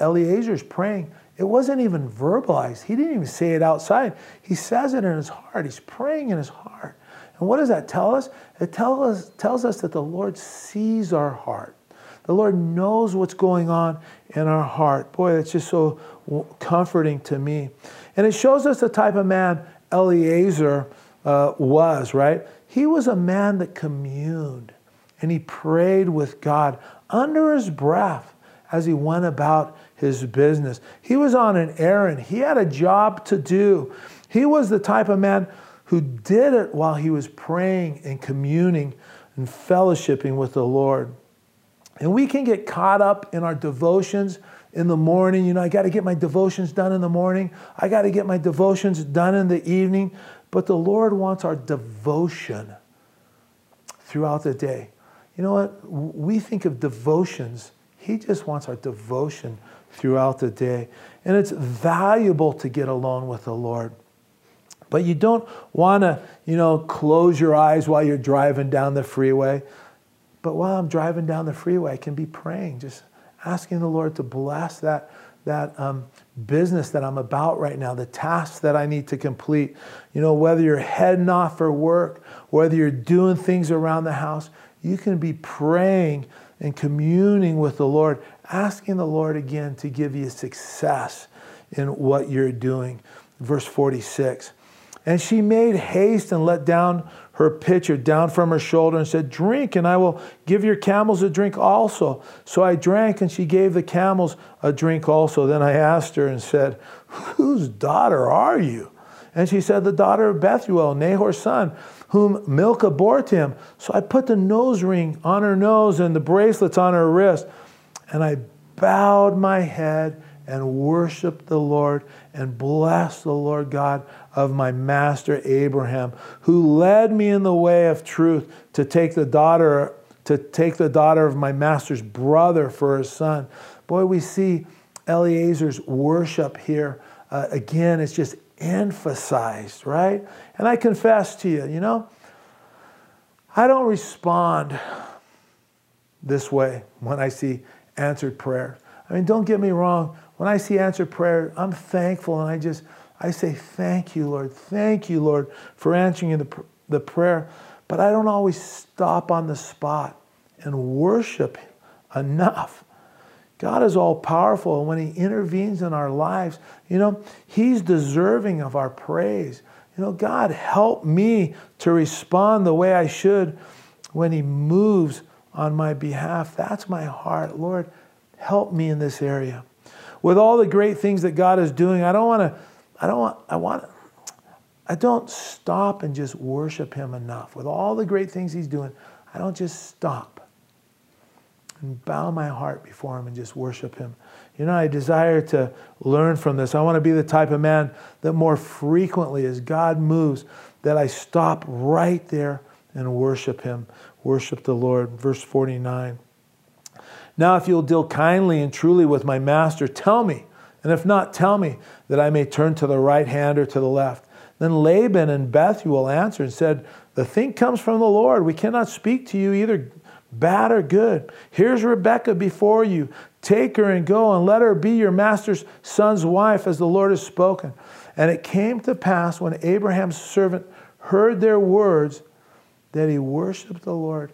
Eliezer is praying, it wasn't even verbalized. He didn't even say it outside. He says it in his heart. He's praying in his heart. And what does that tell us? It tell us, tells us that the Lord sees our heart. The Lord knows what's going on in our heart. Boy, that's just so comforting to me. And it shows us the type of man Eliezer uh, was, right? He was a man that communed and he prayed with God under his breath as he went about his business. He was on an errand, he had a job to do. He was the type of man who did it while he was praying and communing and fellowshipping with the Lord. And we can get caught up in our devotions in the morning. You know, I got to get my devotions done in the morning. I got to get my devotions done in the evening. But the Lord wants our devotion throughout the day. You know what? We think of devotions. He just wants our devotion throughout the day. And it's valuable to get alone with the Lord. But you don't want to, you know, close your eyes while you're driving down the freeway. But while I'm driving down the freeway, I can be praying, just asking the Lord to bless that, that um, business that I'm about right now, the tasks that I need to complete. You know, whether you're heading off for work, whether you're doing things around the house, you can be praying and communing with the Lord, asking the Lord again to give you success in what you're doing. Verse 46. And she made haste and let down her pitcher down from her shoulder and said, Drink, and I will give your camels a drink also. So I drank, and she gave the camels a drink also. Then I asked her and said, Whose daughter are you? And she said, The daughter of Bethuel, Nahor's son, whom Milcah bore to him. So I put the nose ring on her nose and the bracelets on her wrist, and I bowed my head and worshiped the Lord and blessed the Lord God of my master Abraham, who led me in the way of truth to take the daughter to take the daughter of my master's brother for his son. Boy, we see Eliezer's worship here. Uh, again, it's just emphasized, right? And I confess to you, you know, I don't respond this way when I see answered prayer. I mean, don't get me wrong. When I see answered prayer, I'm thankful and I just, I say, Thank you, Lord. Thank you, Lord, for answering the, the prayer. But I don't always stop on the spot and worship enough. God is all powerful, and when He intervenes in our lives, you know, He's deserving of our praise. You know, God, help me to respond the way I should when He moves on my behalf. That's my heart. Lord, help me in this area with all the great things that God is doing, I don't want to, I don't want, I want, I don't stop and just worship Him enough. With all the great things He's doing, I don't just stop and bow my heart before Him and just worship Him. You know, I desire to learn from this. I want to be the type of man that more frequently, as God moves, that I stop right there and worship Him, worship the Lord. Verse 49. Now, if you'll deal kindly and truly with my master, tell me. And if not, tell me that I may turn to the right hand or to the left. Then Laban and Bethuel answered and said, The thing comes from the Lord. We cannot speak to you either bad or good. Here's Rebekah before you. Take her and go and let her be your master's son's wife, as the Lord has spoken. And it came to pass when Abraham's servant heard their words that he worshiped the Lord,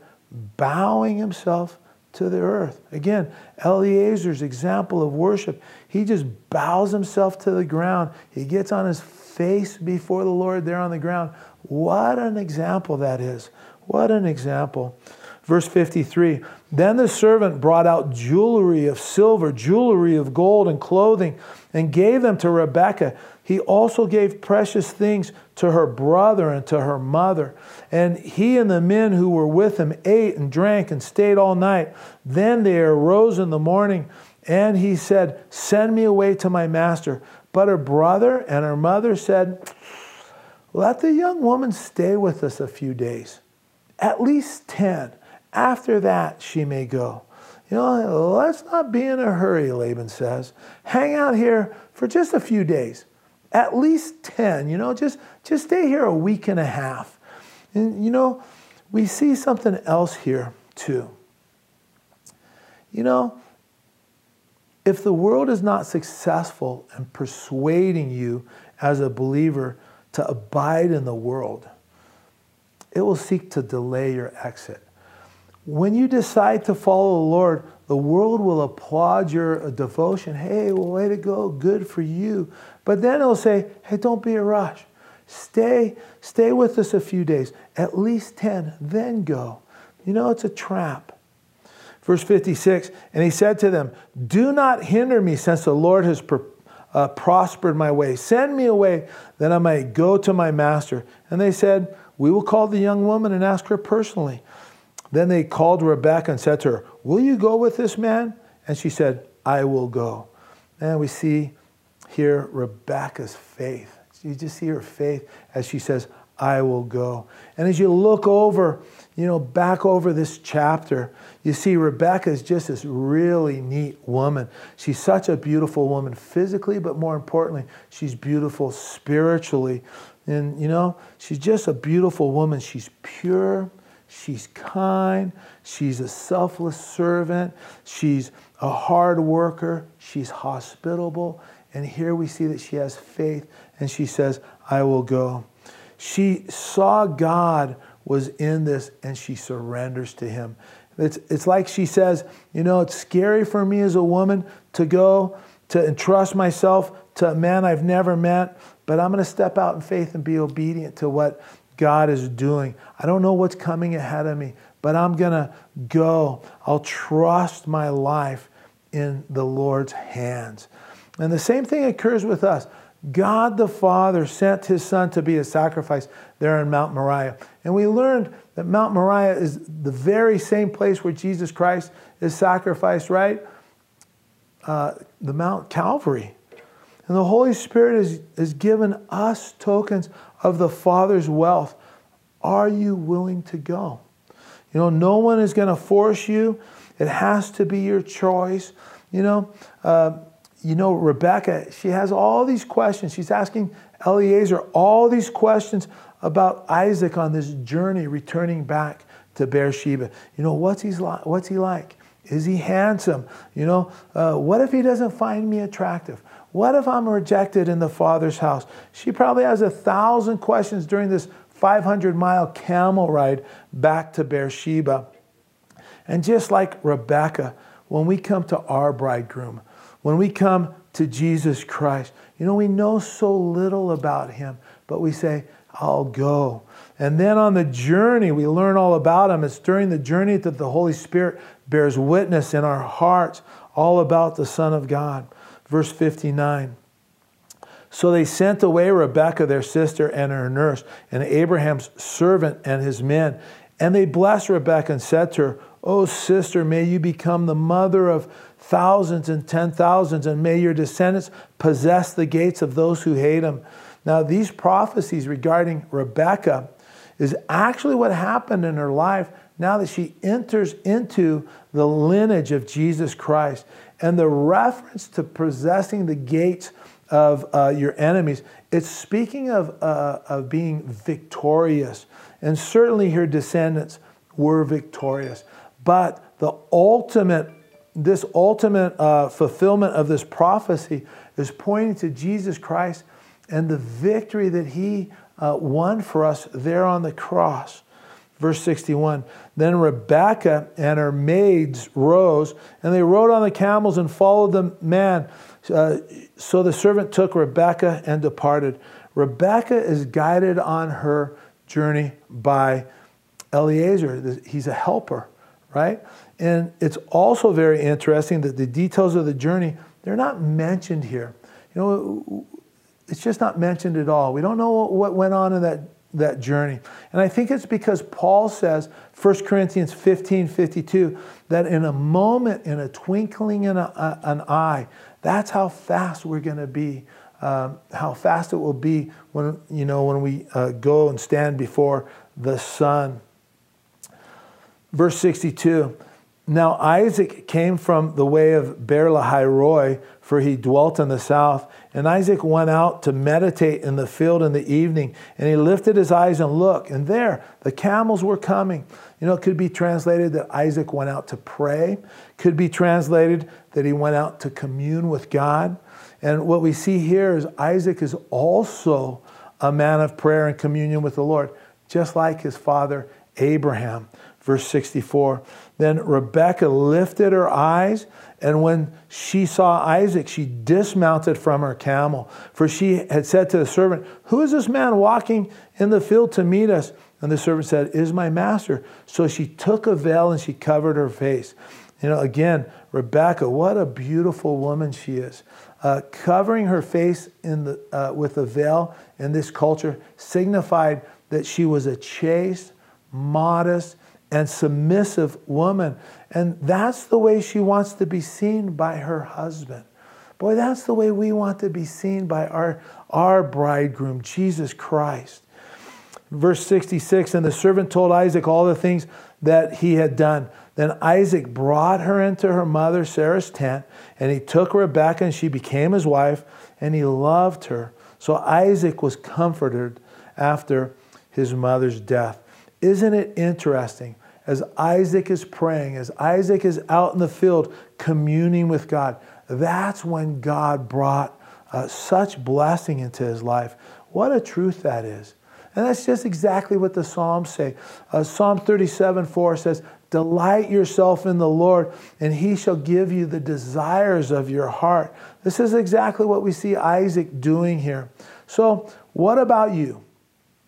bowing himself to the earth. Again, Eliezer's example of worship, he just bows himself to the ground. He gets on his face before the Lord there on the ground. What an example that is. What an example. Verse 53 Then the servant brought out jewelry of silver, jewelry of gold, and clothing, and gave them to Rebekah. He also gave precious things to her brother and to her mother. And he and the men who were with him ate and drank and stayed all night. Then they arose in the morning, and he said, Send me away to my master. But her brother and her mother said, Let the young woman stay with us a few days, at least 10. After that, she may go. You know, let's not be in a hurry, Laban says. Hang out here for just a few days at least 10, you know, just, just stay here a week and a half. And, you know, we see something else here too. You know, if the world is not successful in persuading you as a believer to abide in the world, it will seek to delay your exit. When you decide to follow the Lord, the world will applaud your uh, devotion. Hey, well, way to go, good for you. But then it'll say, hey, don't be a rush. Stay, stay with us a few days, at least 10, then go. You know, it's a trap. Verse 56 And he said to them, Do not hinder me, since the Lord has uh, prospered my way. Send me away that I may go to my master. And they said, We will call the young woman and ask her personally. Then they called Rebekah and said to her, Will you go with this man? And she said, I will go. And we see here Rebekah's faith. You just see her faith as she says, I will go. And as you look over, you know, back over this chapter, you see Rebecca is just this really neat woman. She's such a beautiful woman physically, but more importantly, she's beautiful spiritually. And, you know, she's just a beautiful woman. She's pure, She's kind. She's a selfless servant. She's a hard worker. She's hospitable. And here we see that she has faith and she says, I will go. She saw God was in this and she surrenders to him. It's, it's like she says, You know, it's scary for me as a woman to go to entrust myself to a man I've never met, but I'm going to step out in faith and be obedient to what God is doing. I don't know what's coming ahead of me, but I'm going to go. I'll trust my life in the Lord's hands. And the same thing occurs with us. God the Father sent his Son to be a sacrifice there in Mount Moriah. And we learned that Mount Moriah is the very same place where Jesus Christ is sacrificed, right? Uh, the Mount Calvary. And the Holy Spirit has, has given us tokens of the Father's wealth. Are you willing to go? You know, no one is going to force you. It has to be your choice. You know, uh, you know, Rebecca, she has all these questions. She's asking Eliezer all these questions about Isaac on this journey returning back to Beersheba. You know, what's, he like? what's he like? Is he handsome? You know, uh, what if he doesn't find me attractive? What if I'm rejected in the Father's house? She probably has a thousand questions during this 500 mile camel ride back to Beersheba. And just like Rebecca, when we come to our bridegroom, when we come to Jesus Christ, you know, we know so little about him, but we say, I'll go. And then on the journey, we learn all about him. It's during the journey that the Holy Spirit bears witness in our hearts all about the Son of God. Verse 59. So they sent away Rebekah, their sister, and her nurse, and Abraham's servant and his men. And they blessed Rebekah and said to her, O sister, may you become the mother of thousands and ten thousands, and may your descendants possess the gates of those who hate them. Now, these prophecies regarding Rebekah is actually what happened in her life now that she enters into the lineage of Jesus Christ. And the reference to possessing the gates of uh, your enemies, it's speaking of, uh, of being victorious. And certainly her descendants were victorious. But the ultimate, this ultimate uh, fulfillment of this prophecy is pointing to Jesus Christ and the victory that he uh, won for us there on the cross. Verse 61 Then Rebekah and her maids rose, and they rode on the camels and followed the man. Uh, so the servant took Rebekah and departed. Rebekah is guided on her journey by Eliezer. He's a helper, right? And it's also very interesting that the details of the journey, they're not mentioned here. You know, it's just not mentioned at all. We don't know what went on in that that journey. And I think it's because Paul says, 1 Corinthians 15 52, that in a moment, in a twinkling in a, an eye, that's how fast we're going to be, um, how fast it will be when, you know, when we uh, go and stand before the Son. Verse 62 Now Isaac came from the way of Beer Lahai Roi, for he dwelt in the south. And Isaac went out to meditate in the field in the evening, and he lifted his eyes and looked, and there the camels were coming. You know, it could be translated that Isaac went out to pray, could be translated that he went out to commune with God. And what we see here is Isaac is also a man of prayer and communion with the Lord, just like his father Abraham. Verse 64 Then Rebekah lifted her eyes and when she saw Isaac, she dismounted from her camel, for she had said to the servant, Who is this man walking in the field to meet us? And the servant said, Is my master. So she took a veil and she covered her face. You know, again, Rebecca, what a beautiful woman she is. Uh, covering her face in the, uh, with a veil in this culture signified that she was a chaste, modest, and submissive woman. And that's the way she wants to be seen by her husband. Boy, that's the way we want to be seen by our, our bridegroom, Jesus Christ. Verse 66 And the servant told Isaac all the things that he had done. Then Isaac brought her into her mother Sarah's tent, and he took Rebekah, and she became his wife, and he loved her. So Isaac was comforted after his mother's death. Isn't it interesting? As Isaac is praying, as Isaac is out in the field communing with God, that's when God brought uh, such blessing into his life. What a truth that is. And that's just exactly what the Psalms say. Uh, Psalm 37 4 says, Delight yourself in the Lord, and he shall give you the desires of your heart. This is exactly what we see Isaac doing here. So, what about you?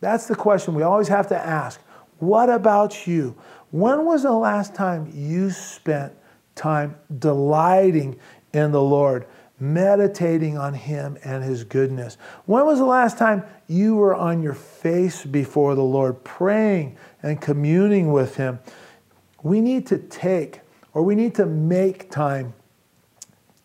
That's the question we always have to ask. What about you? When was the last time you spent time delighting in the Lord, meditating on Him and His goodness? When was the last time you were on your face before the Lord, praying and communing with Him? We need to take or we need to make time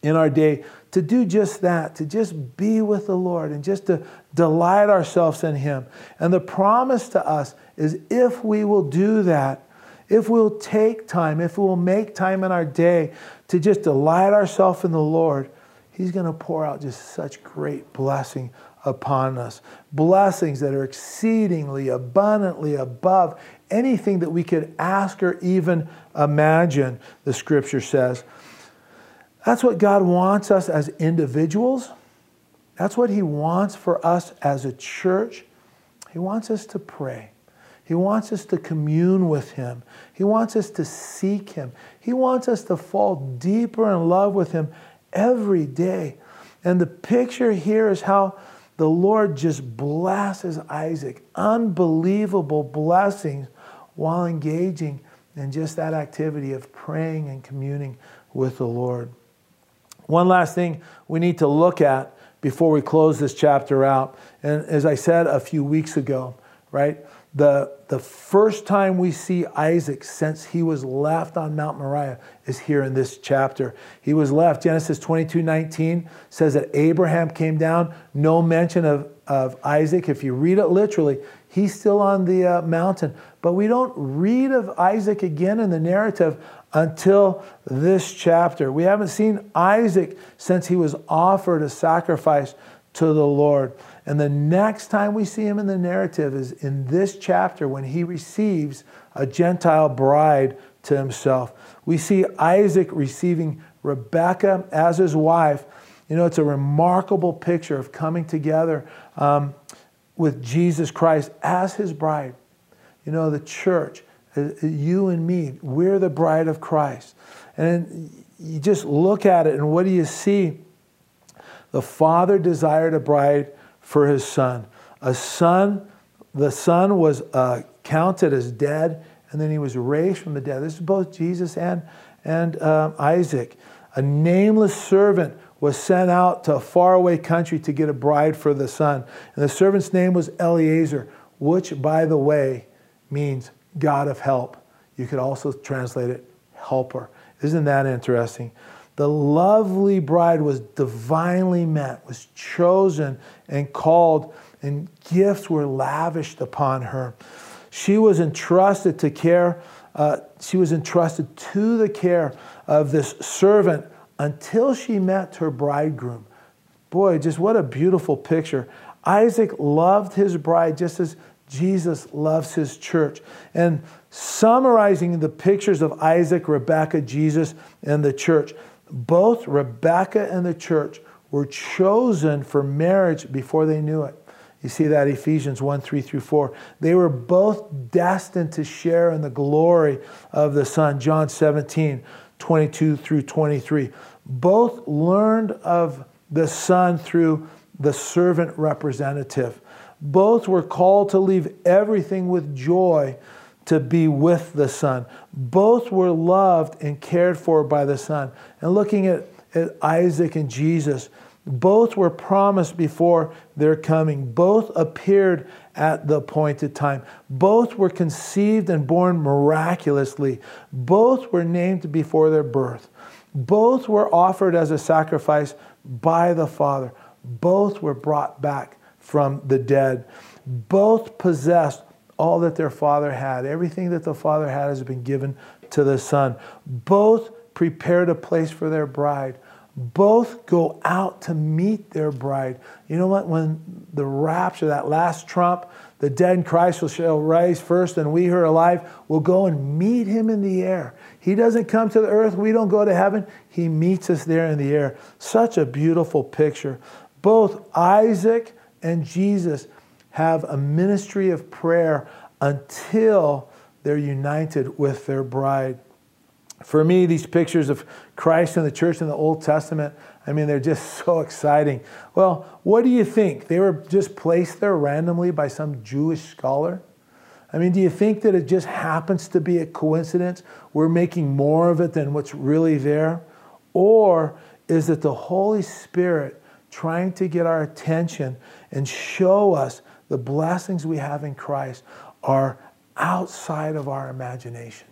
in our day to do just that, to just be with the Lord and just to delight ourselves in Him. And the promise to us is if we will do that, if we'll take time, if we'll make time in our day to just delight ourselves in the Lord, He's going to pour out just such great blessing upon us. Blessings that are exceedingly abundantly above anything that we could ask or even imagine, the scripture says. That's what God wants us as individuals. That's what He wants for us as a church. He wants us to pray. He wants us to commune with Him. He wants us to seek Him. He wants us to fall deeper in love with Him every day. And the picture here is how the Lord just blesses Isaac. Unbelievable blessings while engaging in just that activity of praying and communing with the Lord. One last thing we need to look at before we close this chapter out. And as I said a few weeks ago, right? The, the first time we see Isaac since he was left on Mount Moriah is here in this chapter. He was left. Genesis 22 19 says that Abraham came down, no mention of, of Isaac. If you read it literally, he's still on the uh, mountain. But we don't read of Isaac again in the narrative until this chapter. We haven't seen Isaac since he was offered a sacrifice to the Lord. And the next time we see him in the narrative is in this chapter when he receives a Gentile bride to himself. We see Isaac receiving Rebekah as his wife. You know, it's a remarkable picture of coming together um, with Jesus Christ as his bride. You know, the church uh, you and me, we're the bride of Christ. And you just look at it, and what do you see? The Father desired a bride for his son. A son, the son was uh, counted as dead, and then he was raised from the dead. This is both Jesus and, and uh, Isaac. A nameless servant was sent out to a faraway country to get a bride for the son. And the servant's name was Eliezer, which, by the way, means God of help. You could also translate it helper. Isn't that interesting? The lovely bride was divinely met, was chosen and called, and gifts were lavished upon her. She was entrusted to care, uh, she was entrusted to the care of this servant until she met her bridegroom. Boy, just what a beautiful picture. Isaac loved his bride just as Jesus loves his church. And summarizing the pictures of Isaac, Rebekah, Jesus, and the church, both Rebekah and the church were chosen for marriage before they knew it. You see that Ephesians 1 3 through 4. They were both destined to share in the glory of the Son. John 17 22 through 23. Both learned of the Son through the servant representative. Both were called to leave everything with joy to be with the Son. Both were loved and cared for by the Son. And looking at, at Isaac and Jesus, both were promised before their coming. Both appeared at the appointed time. Both were conceived and born miraculously. Both were named before their birth. Both were offered as a sacrifice by the Father. Both were brought back from the dead. Both possessed all that their father had. Everything that the father had has been given to the son. Both prepared a place for their bride. both go out to meet their bride. You know what? When the rapture, that last trump, the dead in Christ shall rise first, and we who are alive will go and meet him in the air. He doesn't come to the earth, we don't go to heaven. He meets us there in the air. Such a beautiful picture. Both Isaac and Jesus have a ministry of prayer until they're united with their bride. For me, these pictures of Christ and the church in the Old Testament, I mean, they're just so exciting. Well, what do you think? They were just placed there randomly by some Jewish scholar? I mean, do you think that it just happens to be a coincidence? We're making more of it than what's really there? Or is it the Holy Spirit trying to get our attention and show us the blessings we have in Christ are outside of our imagination?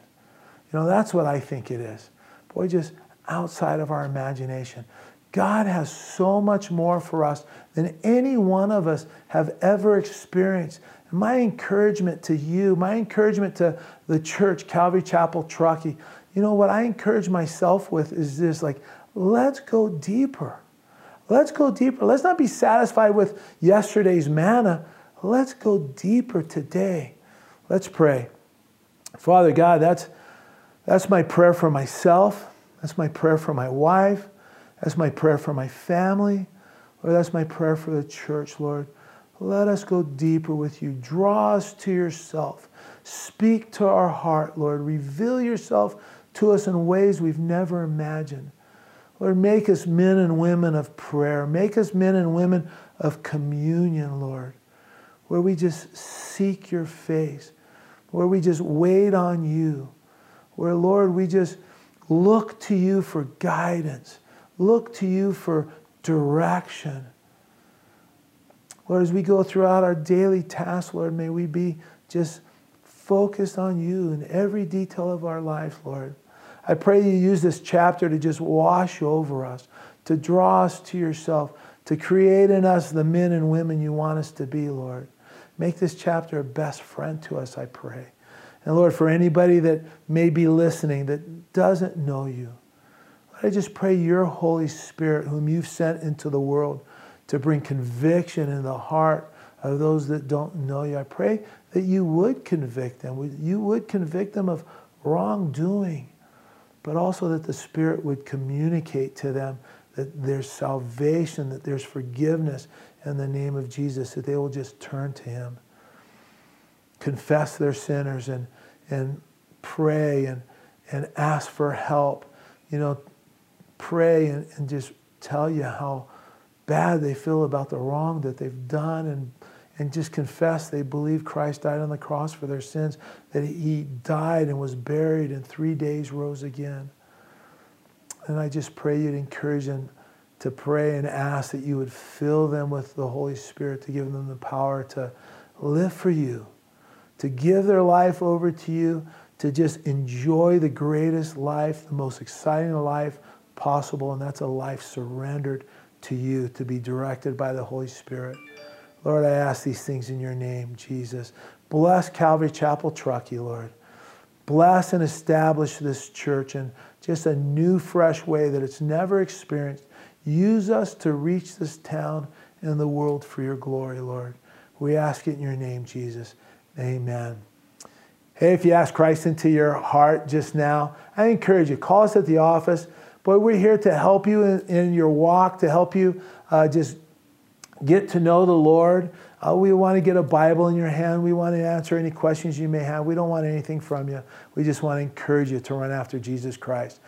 You know, that's what I think it is. Boy, just outside of our imagination. God has so much more for us than any one of us have ever experienced. And my encouragement to you, my encouragement to the church, Calvary Chapel, Truckee, you know what I encourage myself with is this like, let's go deeper. Let's go deeper. Let's not be satisfied with yesterday's manna. Let's go deeper today. Let's pray. Father God, that's that's my prayer for myself. That's my prayer for my wife. That's my prayer for my family. Lord, that's my prayer for the church, Lord. Let us go deeper with you. Draw us to yourself. Speak to our heart, Lord. Reveal yourself to us in ways we've never imagined. Lord, make us men and women of prayer. Make us men and women of communion, Lord, where we just seek your face, where we just wait on you where, Lord, we just look to you for guidance, look to you for direction. Lord, as we go throughout our daily tasks, Lord, may we be just focused on you in every detail of our life, Lord. I pray you use this chapter to just wash over us, to draw us to yourself, to create in us the men and women you want us to be, Lord. Make this chapter a best friend to us, I pray. And Lord, for anybody that may be listening that doesn't know you, Lord, I just pray your Holy Spirit, whom you've sent into the world to bring conviction in the heart of those that don't know you. I pray that you would convict them. You would convict them of wrongdoing, but also that the Spirit would communicate to them that there's salvation, that there's forgiveness in the name of Jesus, that they will just turn to Him confess their sinners and, and pray and, and ask for help. You know, pray and, and just tell you how bad they feel about the wrong that they've done and, and just confess they believe Christ died on the cross for their sins, that he died and was buried and three days rose again. And I just pray you'd encourage them to pray and ask that you would fill them with the Holy Spirit to give them the power to live for you to give their life over to you, to just enjoy the greatest life, the most exciting life possible, and that's a life surrendered to you to be directed by the Holy Spirit. Lord, I ask these things in your name, Jesus. Bless Calvary Chapel Truckee, Lord. Bless and establish this church in just a new, fresh way that it's never experienced. Use us to reach this town and the world for your glory, Lord. We ask it in your name, Jesus. Amen. Hey, if you ask Christ into your heart just now, I encourage you, call us at the office. Boy, we're here to help you in, in your walk, to help you uh, just get to know the Lord. Uh, we want to get a Bible in your hand. We want to answer any questions you may have. We don't want anything from you. We just want to encourage you to run after Jesus Christ.